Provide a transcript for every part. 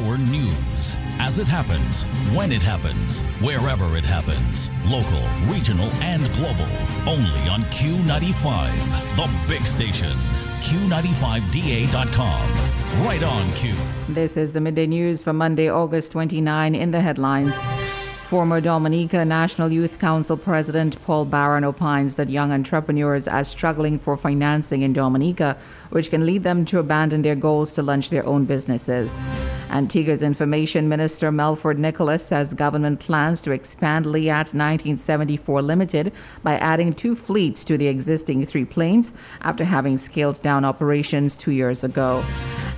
hour news. As it happens, when it happens, wherever it happens. Local, regional, and global. Only on Q95, the big station. Q95DA.com. Right on Q. This is the midday news for Monday, August 29 in the headlines. Former Dominica National Youth Council President Paul Barron opines that young entrepreneurs are struggling for financing in Dominica, which can lead them to abandon their goals to launch their own businesses. Antigua's Information Minister Melford Nicholas says government plans to expand Liat 1974 Limited by adding two fleets to the existing three planes after having scaled down operations two years ago.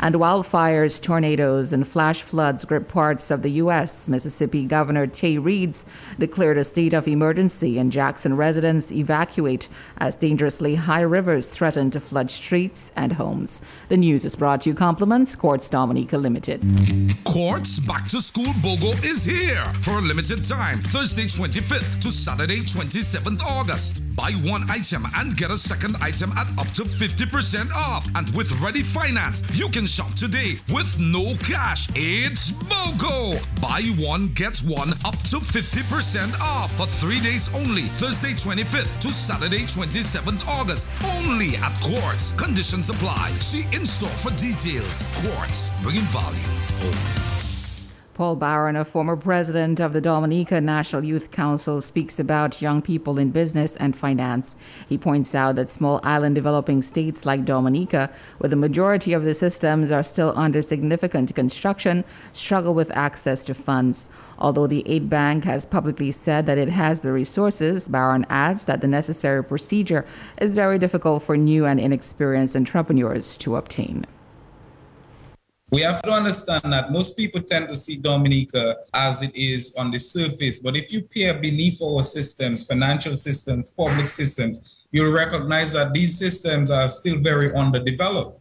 And wildfires, tornadoes, and flash floods grip parts of the U.S. Mississippi Governor Tate Reeves declared a state of emergency, and Jackson residents evacuate as dangerously high rivers threaten to flood streets and homes. The news is brought to you compliments Courts Dominica Limited. Courts Back to School BOGO is here for a limited time, Thursday 25th to Saturday 27th August. Buy one item and get a second item at up to 50% off. And with ready finance, you can shop today with no cash. It's BOGO! Buy one, get one up to 50% off for three days only, Thursday 25th to Saturday 27th August. Only at Courts. Conditions apply. See in store for details. Courts, bringing value home. Paul Barron, a former president of the Dominica National Youth Council, speaks about young people in business and finance. He points out that small island developing states like Dominica, where the majority of the systems are still under significant construction, struggle with access to funds. Although the Aid Bank has publicly said that it has the resources, Barron adds that the necessary procedure is very difficult for new and inexperienced entrepreneurs to obtain. We have to understand that most people tend to see Dominica as it is on the surface. But if you peer beneath our systems, financial systems, public systems, you'll recognize that these systems are still very underdeveloped.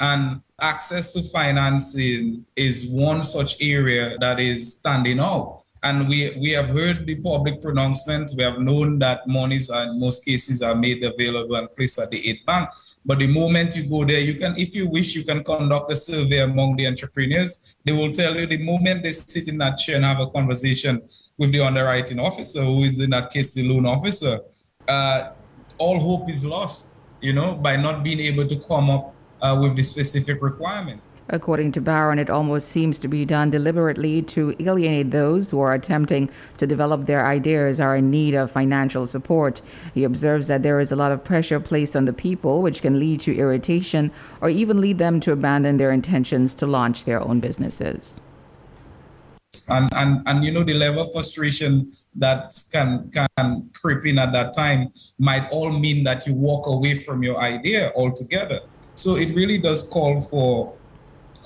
And access to financing is one such area that is standing out. And we, we have heard the public pronouncements. We have known that monies are, in most cases are made available and placed at the aid bank. But the moment you go there, you can, if you wish, you can conduct a survey among the entrepreneurs. They will tell you the moment they sit in that chair and have a conversation with the underwriting officer, who is in that case the loan officer, uh, all hope is lost, you know, by not being able to come up uh, with the specific requirements. According to Barron, it almost seems to be done deliberately to alienate those who are attempting to develop their ideas are in need of financial support. He observes that there is a lot of pressure placed on the people, which can lead to irritation or even lead them to abandon their intentions to launch their own businesses. And, and, and you know, the level of frustration that can, can creep in at that time might all mean that you walk away from your idea altogether. So it really does call for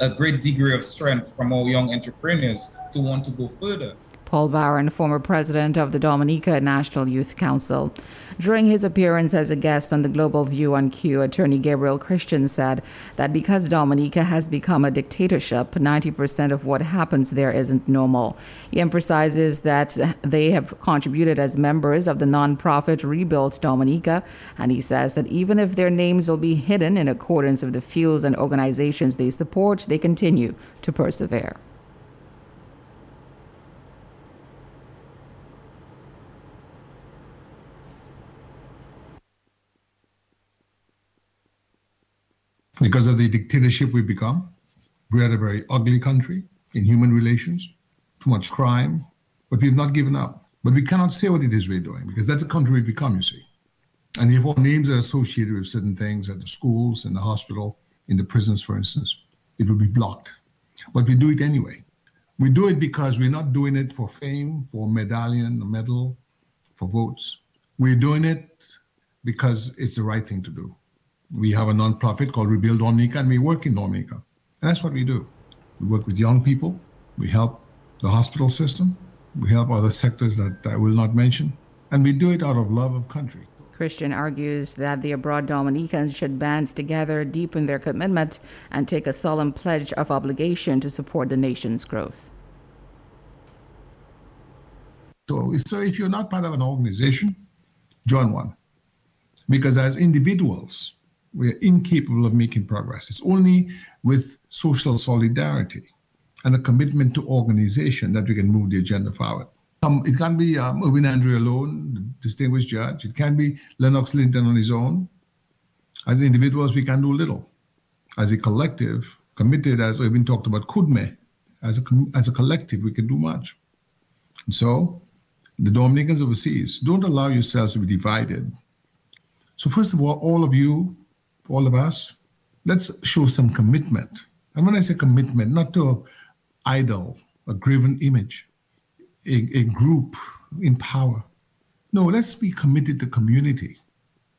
a great degree of strength from our young entrepreneurs to want to go further. Paul Barron, former president of the Dominica National Youth Council. During his appearance as a guest on the Global View on Q, attorney Gabriel Christian said that because Dominica has become a dictatorship, 90% of what happens there isn't normal. He emphasizes that they have contributed as members of the nonprofit Rebuild Dominica, and he says that even if their names will be hidden in accordance with the fields and organizations they support, they continue to persevere. Because of the dictatorship we've become, we are a very ugly country in human relations, too much crime, but we've not given up. But we cannot say what it is we're doing because that's the country we've become, you see. And if our names are associated with certain things at the schools, in the hospital, in the prisons, for instance, it will be blocked. But we do it anyway. We do it because we're not doing it for fame, for a medallion, a medal, for votes. We're doing it because it's the right thing to do. We have a nonprofit called Rebuild Dominica, and we work in Dominica. And that's what we do. We work with young people. We help the hospital system. We help other sectors that I will not mention. And we do it out of love of country. Christian argues that the abroad Dominicans should band together, deepen their commitment, and take a solemn pledge of obligation to support the nation's growth. So, so if you're not part of an organization, join one. Because as individuals, we're incapable of making progress. It's only with social solidarity and a commitment to organization that we can move the agenda forward. Um, it can't be um, Irwin Andre alone, the distinguished judge. It can't be Lennox Linton on his own. As individuals, we can do little. As a collective, committed, as Irwin talked about, KUDME, as a, as a collective, we can do much. And so, the Dominicans overseas, don't allow yourselves to be divided. So, first of all, all of you, all of us, let's show some commitment. And when I say commitment, not to an idol, a graven image, a, a group in power. No, let's be committed to community.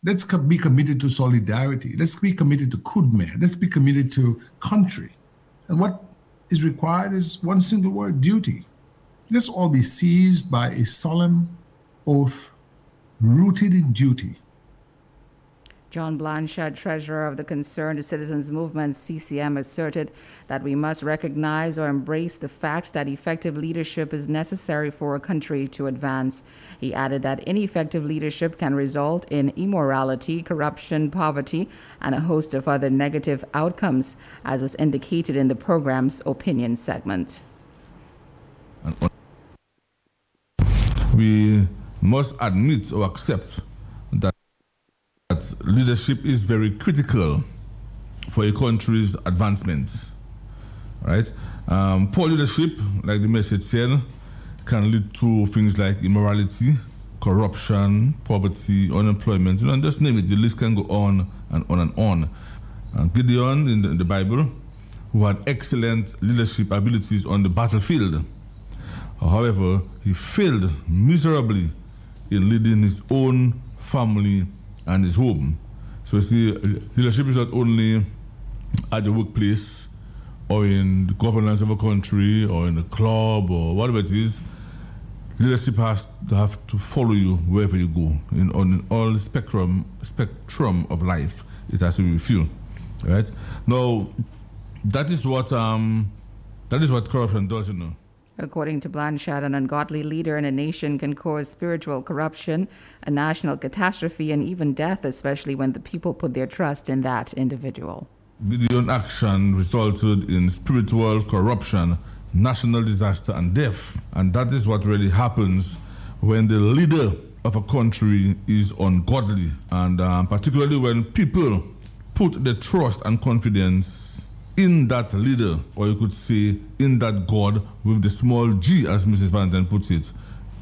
Let's be committed to solidarity. Let's be committed to kudme. Let's be committed to country. And what is required is one single word duty. Let's all be seized by a solemn oath rooted in duty John Blanchard, treasurer of the Concerned Citizens Movement, CCM, asserted that we must recognize or embrace the fact that effective leadership is necessary for a country to advance. He added that ineffective leadership can result in immorality, corruption, poverty, and a host of other negative outcomes, as was indicated in the program's opinion segment. We must admit or accept that that leadership is very critical for a country's advancement. Right? Um, poor leadership, like the message said, can lead to things like immorality, corruption, poverty, unemployment. You know, just name it. The list can go on and on and on. Uh, Gideon in the, in the Bible, who had excellent leadership abilities on the battlefield. However, he failed miserably in leading his own family and his home. So you see, leadership is not only at the workplace or in the governance of a country or in a club or whatever it is. Leadership has to have to follow you wherever you go in on all spectrum spectrum of life. It has to be with you, right? Now, that is what um, that is what corruption does, you know. According to Blanchard, an ungodly leader in a nation can cause spiritual corruption, a national catastrophe, and even death, especially when the people put their trust in that individual. Gideon action resulted in spiritual corruption, national disaster, and death. And that is what really happens when the leader of a country is ungodly, and um, particularly when people put their trust and confidence in that leader, or you could say in that God with the small g, as Mrs. Valentine puts it,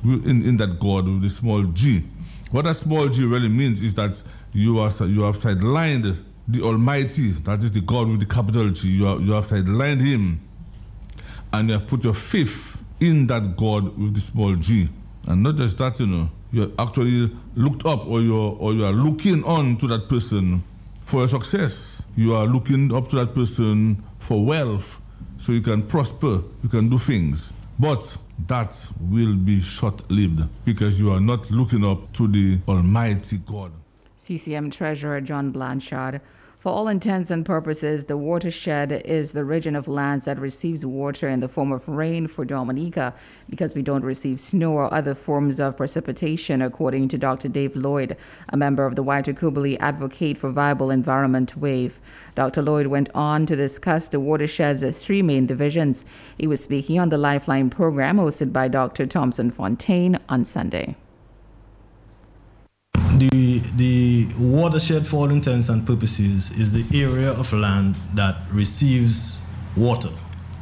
in, in that God with the small g. What that small g really means is that you are you have sidelined the Almighty, that is the God with the capital G. You, are, you have sidelined Him, and you have put your faith in that God with the small g. And not just that, you know, you actually looked up, or you or you are looking on to that person for success. You are looking up to that person for wealth so you can prosper, you can do things. But that will be short lived because you are not looking up to the Almighty God. CCM Treasurer John Blanchard for all intents and purposes, the watershed is the region of lands that receives water in the form of rain for Dominica because we don't receive snow or other forms of precipitation, according to Dr. Dave Lloyd, a member of the Waitukubuli Advocate for Viable Environment WAVE. Dr. Lloyd went on to discuss the watershed's three main divisions. He was speaking on the Lifeline program hosted by Dr. Thomson Fontaine on Sunday the the watershed for all intents and purposes is the area of land that receives water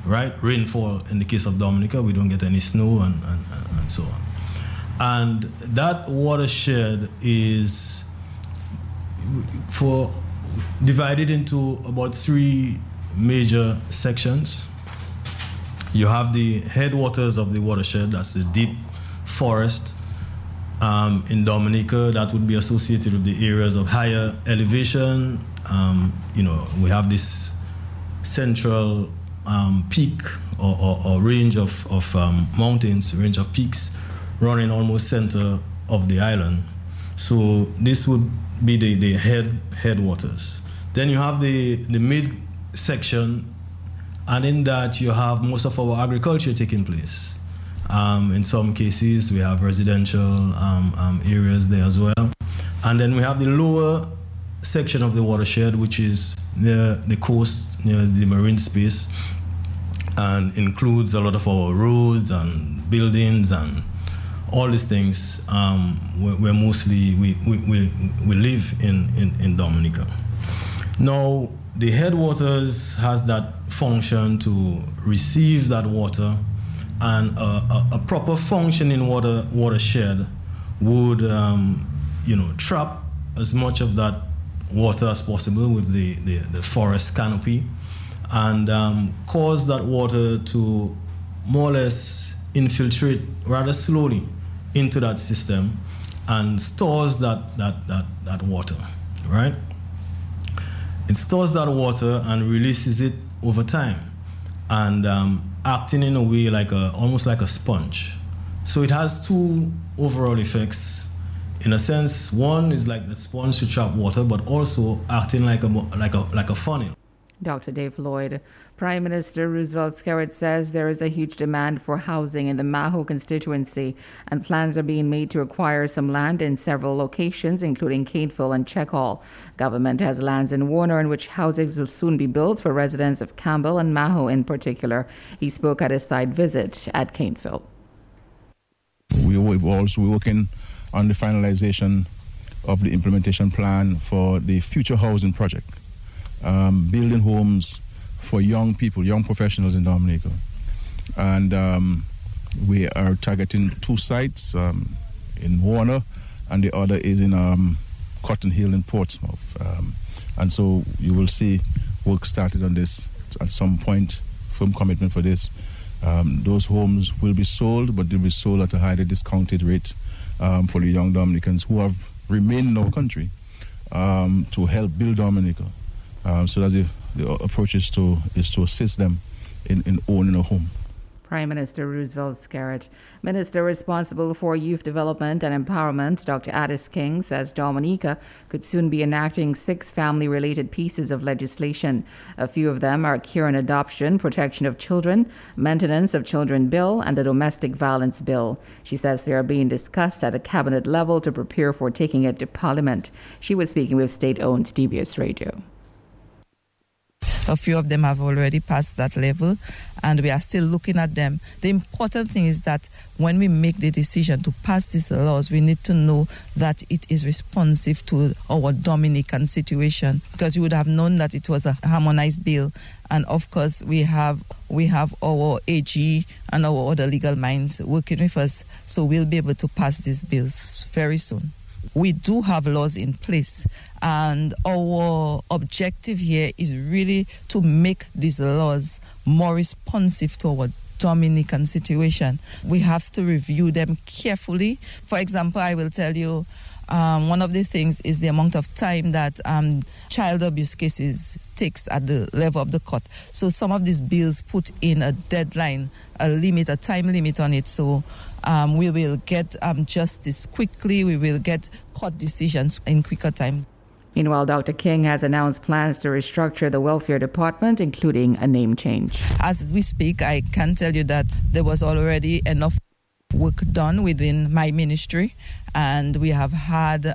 right? Rainfall in the case of dominica we don't get any snow and, and, and so on. And that watershed is for divided into about three major sections. You have the headwaters of the watershed that's the deep forest um, in Dominica, that would be associated with the areas of higher elevation. Um, you know, we have this central um, peak or, or, or, range of, of um, mountains, range of peaks running almost center of the island. So this would be the, the head headwaters. Then you have the, the mid section, and in that you have most of our agriculture taking place. Um, in some cases, we have residential um, um, areas there as well. And then we have the lower section of the watershed, which is near the coast, near the marine space. and includes a lot of our roads and buildings and all these things. Um, we're, mostly we, we, we, we live in, in, in Dominica. Now the headwaters has that function to receive that water, and a, a, a proper functioning water watershed would um, you know trap as much of that water as possible with the, the, the forest canopy and um, cause that water to more or less infiltrate rather slowly into that system and stores that, that, that, that water, right? It stores that water and releases it over time and um, acting in a way like a, almost like a sponge. So it has two overall effects. In a sense, one is like the sponge to trap water, but also acting like a, like a, like a funnel. Dr. Dave Lloyd. Prime Minister Roosevelt Skerrit says there is a huge demand for housing in the Mahaut constituency, and plans are being made to acquire some land in several locations, including Caneville and Checkhall. Government has lands in Warner in which houses will soon be built for residents of Campbell and Mahaut in particular. He spoke at a site visit at Caneville. We are also working on the finalization of the implementation plan for the future housing project um, building homes for young people, young professionals in Dominica. And um, we are targeting two sites um, in Warner, and the other is in um, Cotton Hill in Portsmouth. Um, and so you will see work started on this at some point, firm commitment for this. Um, those homes will be sold, but they'll be sold at a highly discounted rate for the young Dominicans who have remained in our country to help build Dominica. Um, so that's the, the approach is to is to assist them in, in owning a home. Prime Minister Roosevelt Skerrit. Minister responsible for youth development and empowerment, Dr. Adis King, says Dominica could soon be enacting six family related pieces of legislation. A few of them are cure and adoption, protection of children, maintenance of children bill, and the domestic violence bill. She says they are being discussed at a cabinet level to prepare for taking it to parliament. She was speaking with state owned DBS Radio. A few of them have already passed that level, and we are still looking at them. The important thing is that when we make the decision to pass these laws, we need to know that it is responsive to our Dominican situation, because you would have known that it was a harmonized bill, and of course we have we have our AG and our other legal minds working with us, so we'll be able to pass these bills very soon we do have laws in place, and our objective here is really to make these laws more responsive to our Dominican situation. We have to review them carefully. For example, I will tell you. Um, one of the things is the amount of time that um, child abuse cases takes at the level of the court. So some of these bills put in a deadline, a limit, a time limit on it. So um, we will get um, justice quickly. We will get court decisions in quicker time. Meanwhile, Dr. King has announced plans to restructure the welfare department, including a name change. As we speak, I can tell you that there was already enough work done within my ministry, and we have had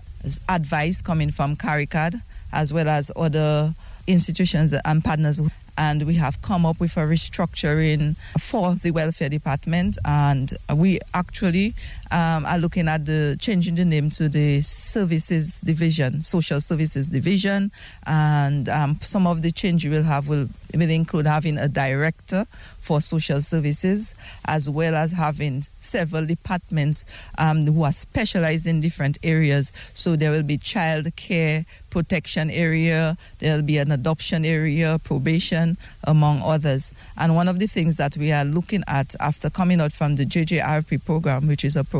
advice coming from CARICAD as well as other institutions and partners. And we have come up with a restructuring for the welfare department. And we actually um, are looking at the changing the name to the services division social services division and um, some of the change we will have will, will include having a director for social services as well as having several departments um, who are specialized in different areas so there will be child care protection area, there'll be an adoption area, probation, among others. And one of the things that we are looking at after coming out from the JJRP program, which is a program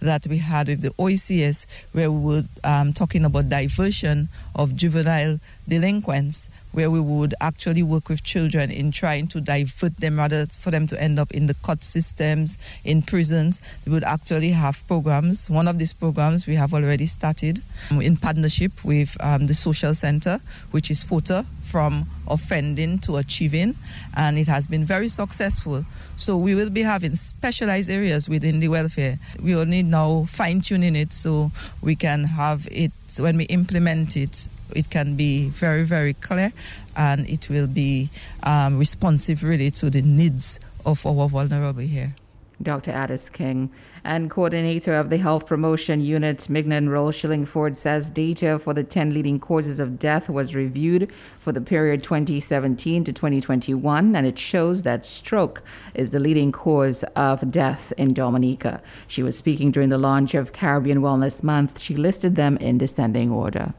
that we had with the OECS, where we were um, talking about diversion of juvenile delinquents where we would actually work with children in trying to divert them rather for them to end up in the court systems, in prisons. We would actually have programs. One of these programs we have already started um, in partnership with um, the Social Center, which is FOTA, from offending to achieving, and it has been very successful. So we will be having specialized areas within the welfare. We need now fine tuning it so we can have it when we implement it it can be very, very clear and it will be um, responsive really to the needs of our vulnerable here. Dr. Adis King. And coordinator of the Health Promotion Unit, Mignon Roll Shillingford, says data for the 10 leading causes of death was reviewed for the period 2017 to 2021, and it shows that stroke is the leading cause of death in Dominica. She was speaking during the launch of Caribbean Wellness Month. She listed them in descending order.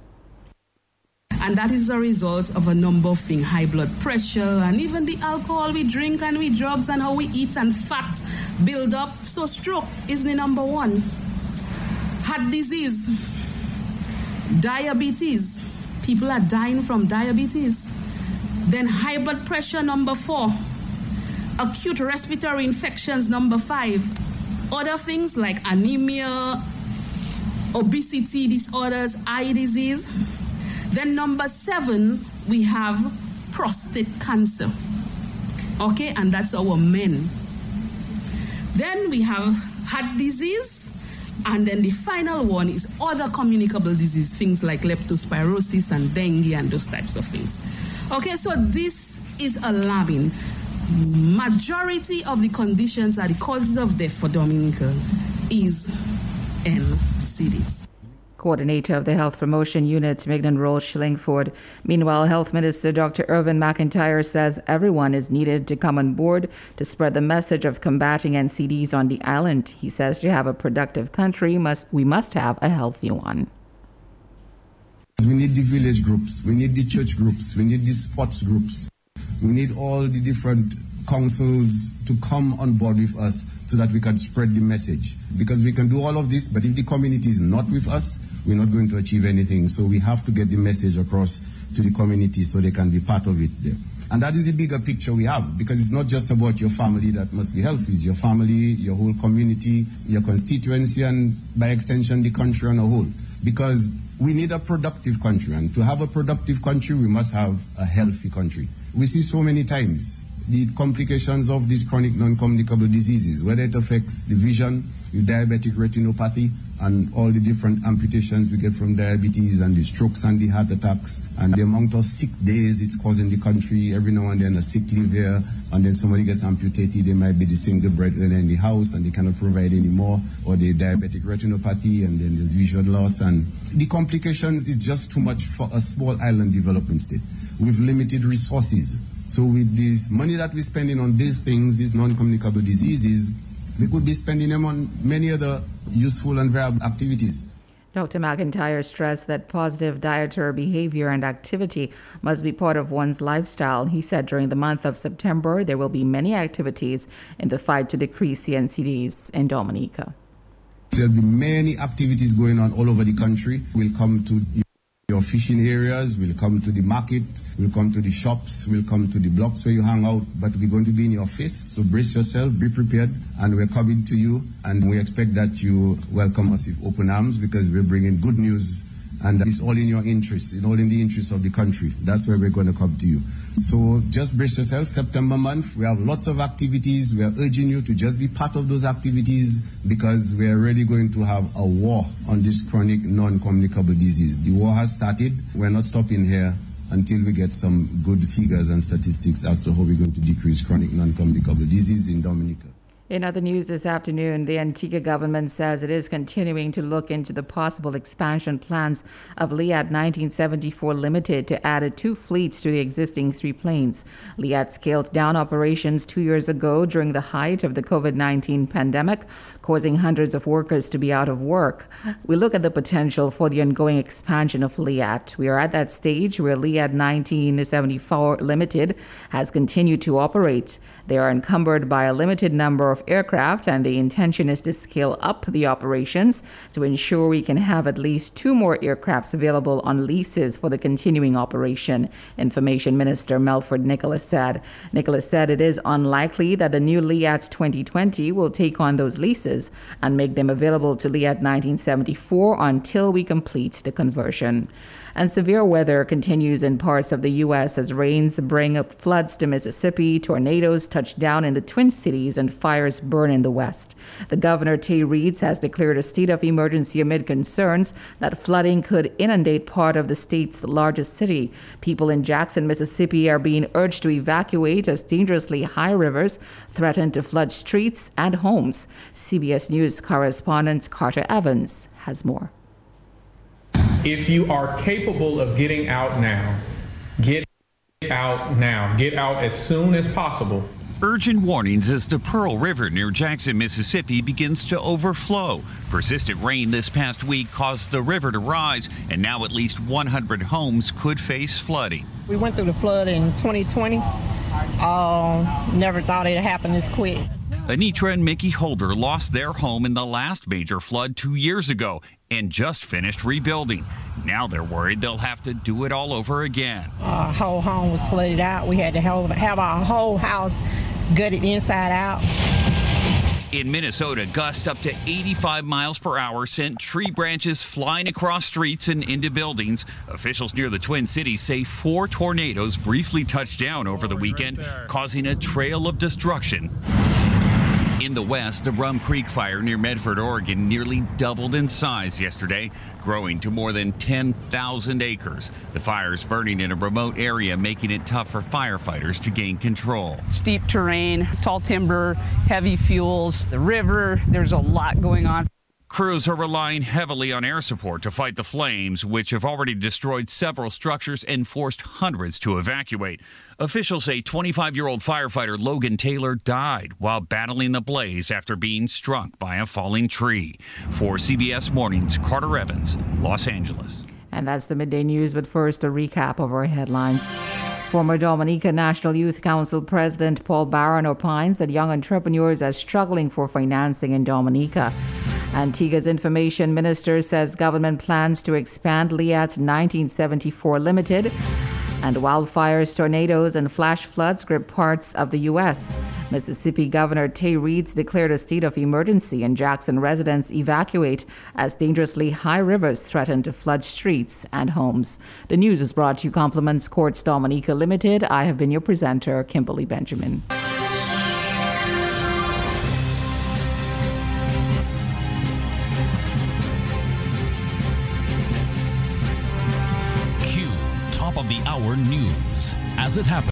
And that is a result of a number of things high blood pressure, and even the alcohol we drink and we drugs, and how we eat, and fat build up. So, stroke is the number one. Heart disease, diabetes. People are dying from diabetes. Then, high blood pressure, number four. Acute respiratory infections, number five. Other things like anemia, obesity disorders, eye disease. Then, number seven, we have prostate cancer. Okay, and that's our men. Then we have heart disease, and then the final one is other communicable disease, things like leptospirosis and dengue and those types of things. Okay, so this is alarming. Majority of the conditions are the causes of death for Dominica is NCDs coordinator of the Health Promotion Unit, Mignon Roll Shillingford. Meanwhile, Health Minister Dr. Irving McIntyre says everyone is needed to come on board to spread the message of combating NCDs on the island. He says to have a productive country, must we must have a healthy one. We need the village groups, we need the church groups, we need the sports groups, we need all the different councils to come on board with us so that we can spread the message. Because we can do all of this, but if the community is not with us, we're not going to achieve anything. So we have to get the message across to the community so they can be part of it there. And that is the bigger picture we have because it's not just about your family that must be healthy, it's your family, your whole community, your constituency, and by extension, the country on a whole. Because we need a productive country, and to have a productive country, we must have a healthy country. We see so many times the complications of these chronic non-communicable diseases, whether it affects the vision with diabetic retinopathy and all the different amputations we get from diabetes and the strokes and the heart attacks. And the amount of sick days it's causing the country every now and then a sick leave here and then somebody gets amputated they might be the single breadwinner in the house and they cannot provide anymore or the diabetic retinopathy and then there's vision loss. And the complications is just too much for a small island development state. With limited resources so with this money that we're spending on these things, these non-communicable diseases, we could be spending them on many other useful and viable activities. Dr. McIntyre stressed that positive dietary behavior and activity must be part of one's lifestyle. He said during the month of September, there will be many activities in the fight to decrease CNCDs in Dominica. There'll be many activities going on all over the country. We'll come to your fishing areas, we'll come to the market, we'll come to the shops, we'll come to the blocks where you hang out, but we're going to be in your face. So brace yourself, be prepared, and we're coming to you. And we expect that you welcome us with open arms because we're bringing good news and it's all in your interest, it's all in the interest of the country. That's where we're going to come to you. So just brace yourself. September month, we have lots of activities. We are urging you to just be part of those activities because we are really going to have a war on this chronic non-communicable disease. The war has started. We're not stopping here until we get some good figures and statistics as to how we're going to decrease chronic non-communicable disease in Dominica. In other news this afternoon, the Antigua government says it is continuing to look into the possible expansion plans of Liat 1974 Limited to add two fleets to the existing three planes. Liat scaled down operations two years ago during the height of the COVID 19 pandemic, causing hundreds of workers to be out of work. We look at the potential for the ongoing expansion of Liat. We are at that stage where Liat 1974 Limited has continued to operate. They are encumbered by a limited number of aircraft, and the intention is to scale up the operations to ensure we can have at least two more aircrafts available on leases for the continuing operation, Information Minister Melford Nicholas said. Nicholas said it is unlikely that the new Liat 2020 will take on those leases and make them available to Liat 1974 until we complete the conversion. And severe weather continues in parts of the U.S. as rains bring up floods to Mississippi, tornadoes touch down in the Twin Cities, and fires fires burn in the west. The governor, Tate Reeves, has declared a state of emergency amid concerns that flooding could inundate part of the state's largest city. People in Jackson, Mississippi are being urged to evacuate as dangerously high rivers threaten to flood streets and homes. CBS News correspondent Carter Evans has more. If you are capable of getting out now, get out now. Get out as soon as possible. Urgent warnings as the Pearl River near Jackson, Mississippi begins to overflow. Persistent rain this past week caused the river to rise, and now at least 100 homes could face flooding. We went through the flood in 2020. Uh, never thought it'd happen this quick. Anitra and Mickey Holder lost their home in the last major flood two years ago and just finished rebuilding. Now they're worried they'll have to do it all over again. Our whole home was flooded out. We had to have our whole house gutted inside out. In Minnesota, gusts up to 85 miles per hour sent tree branches flying across streets and into buildings. Officials near the Twin Cities say four tornadoes briefly touched down over the weekend, causing a trail of destruction. In the west, the Rum Creek fire near Medford, Oregon, nearly doubled in size yesterday, growing to more than 10,000 acres. The fire is burning in a remote area, making it tough for firefighters to gain control. Steep terrain, tall timber, heavy fuels, the river, there's a lot going on. Crews are relying heavily on air support to fight the flames, which have already destroyed several structures and forced hundreds to evacuate. Officials say 25 year old firefighter Logan Taylor died while battling the blaze after being struck by a falling tree. For CBS Mornings, Carter Evans, Los Angeles. And that's the midday news, but first, a recap of our headlines. Former Dominica National Youth Council President Paul Barron opines that young entrepreneurs are struggling for financing in Dominica. Antigua's information minister says government plans to expand LIAT 1974 Limited. And wildfires, tornadoes, and flash floods grip parts of the U.S. Mississippi Governor Tate Reeves declared a state of emergency, and Jackson residents evacuate as dangerously high rivers threaten to flood streets and homes. The news is brought to you compliments Courts Dominica Limited. I have been your presenter, Kimberly Benjamin. News as it happens.